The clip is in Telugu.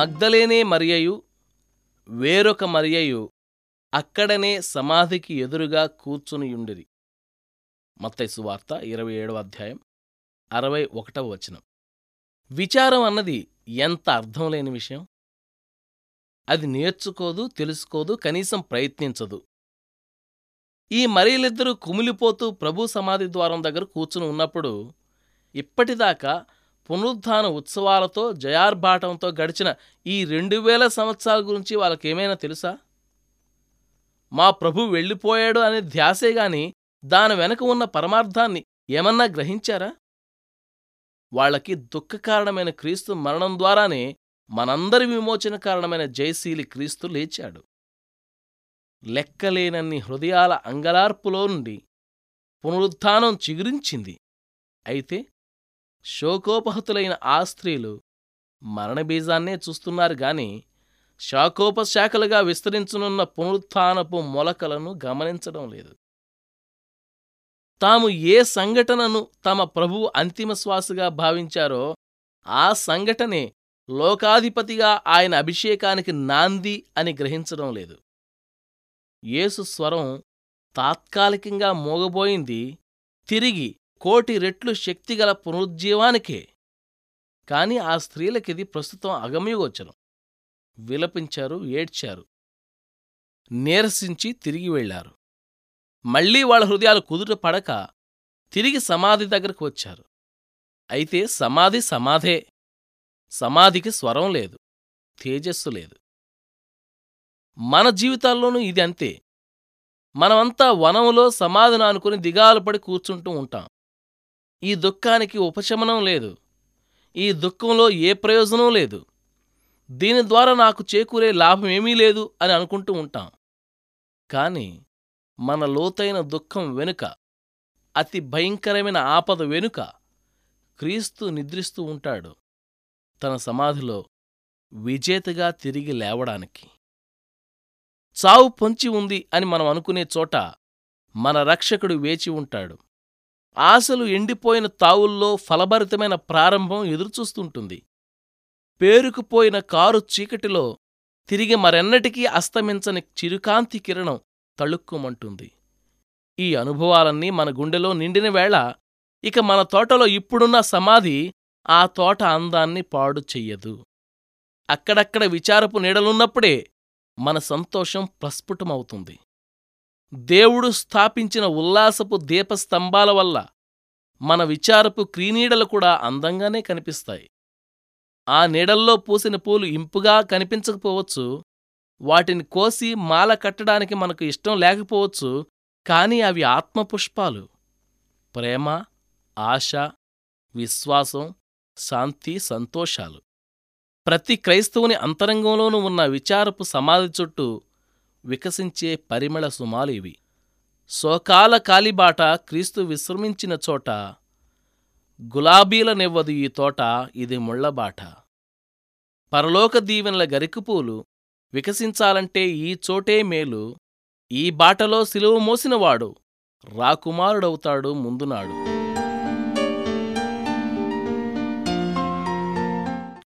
మగ్దలేనే మరియయు వేరొక మరియయు అక్కడనే సమాధికి ఎదురుగా కూర్చునియుండిరి. మత్తైసు వార్త ఇరవై ఏడవ అధ్యాయం అరవై ఒకటవ వచనం. విచారం అన్నది ఎంత అర్థం లేని విషయం? అది నేర్చుకోదు తెలుసుకోదు కనీసం ప్రయత్నించదు. ఈ మరీలిద్దరూ కుమిలిపోతూ ప్రభు సమాధి ద్వారం దగ్గర కూర్చుని ఉన్నప్పుడు ఇప్పటిదాకా పునరుద్ధాన ఉత్సవాలతో జయార్భాటంతో గడిచిన ఈ రెండు వేల సంవత్సరాల గురించి వాళ్ళకేమైనా తెలుసా? మా ప్రభు వెళ్ళిపోయాడు అనే ధ్యాసే గాని దాని వెనక ఉన్న పరమార్థాన్ని ఏమన్నా గ్రహించారా? వాళ్ళకి దుఃఖ కారణమైన క్రీస్తు మరణం ద్వారానే మనందరి విమోచన కారణమైన జయశీలి క్రీస్తు లేచాడు. లెక్కలేనన్ని హృదయాల అంగలార్పులో నుండి పునరుత్థానం చిగురించింది. అయితే శోకోపహతులైన ఆ స్త్రీలు మరణబీజాన్నే చూస్తున్నారు గాని శాఖోపశాఖలుగా విస్తరించనున్న పునరుత్థానపు మొలకలను గమనించడం లేదు. తాము ఏ సంఘటనను తమ ప్రభువు అంతిమ శ్వాసగా భావించారో ఆ సంఘటనే లోకాధిపతిగా ఆయన అభిషేకానికి నాంది అని గ్రహించడం లేదు. యేసు స్వరం తాత్కాలికంగా మోగబోయింది తిరిగి కోటి రెట్లు శక్తిగల పునరుజ్జీవానికే. కాని ఆ స్త్రీలకిది ప్రస్తుతం అగమ్యగోచరం. విలపించారు ఏడ్చారు. నీరసించి తిరిగి వెళ్ళారు మళ్ళీ వాళ్ళ హృదయాలు కుదుట పడక తిరిగి సమాధి దగ్గరకు వచ్చారు. అయితే సమాధి సమాధే. సమాధికి స్వరం లేదు. తేజస్సు లేదు. మన జీవితాల్లోనూ ఇది అంతే మనమంతా వనంలో సమాధిని అనుకుని దిగాలు పడి కూర్చుంటూ ఉంటాం. ఈ దుఃఖానికి ఉపశమనం లేదు. ఈ దుఃఖంలో ఏ ప్రయోజనం లేదు. దీని ద్వారా నాకు చేకూరే లాభమేమీ లేదు అని అనుకుంటూ ఉంటాం. కాని మన లోతైన దుఃఖం వెనుక అతి భయంకరమైన ఆపద వెనుక క్రీస్తు నిద్రిస్తూ ఉంటాడు తన సమాధిలో విజేతగా తిరిగి లేవడానికి. చావు పొంచి ఉంది అని మనం అనుకునే చోట మన రక్షకుడు వేచి ఉంటాడు. ఆశలు ఎండిపోయిన తావుల్లో ఫలభరితమైన ప్రారంభం ఎదురుచూస్తుంటుంది. పేరుకుపోయిన కారు చీకటిలో తిరిగి మరెన్నటికీ అస్తమించని చిరుకాంతి కిరణం తళుక్కుమంటుంది. ఈ అనుభవాలన్నీ మన గుండెలో నిండిన వేళ ఇక మన తోటలో ఇప్పుడున్న సమాధి ఆ తోట అందాన్ని పాడు చెయ్యదు. అక్కడక్కడ విచారపు నీడలున్నప్పుడే మన సంతోషం ప్రస్ఫుటమవుతుంది. దేవుడు స్థాపించిన ఉల్లాసపు దీపస్తంభాల వల్ల మన విచారపు క్రీనీడలు కూడా అందంగానే కనిపిస్తాయి. ఆ నీడల్లో పూసిన పూలు ఇంపుగా కనిపించకపోవచ్చు. వాటిని కోసి మాల కట్టడానికి మనకు ఇష్టం లేకపోవచ్చు. కాని అవి ఆత్మపుష్పాలు. ప్రేమ ఆశ విశ్వాసం శాంతి సంతోషాలు. ప్రతి క్రైస్తవుని అంతరంగంలోనూ ఉన్న విచారపు సమాధి చుట్టూ వికసించే పరిమళ సుమాలు ఇవి. శోకాల కాలిబాట క్రీస్తు విశ్రమించిన చోట గులాబీలనివ్వదు ఈ తోట ఇది ముళ్ళబాట పరలోక దీవెనల గరికపూలు వికసించాలంటే ఈ చోటే మేలు ఈ బాటలో సిలువ మోసినవాడు రాకుమారుడవుతాడు ముందునాడు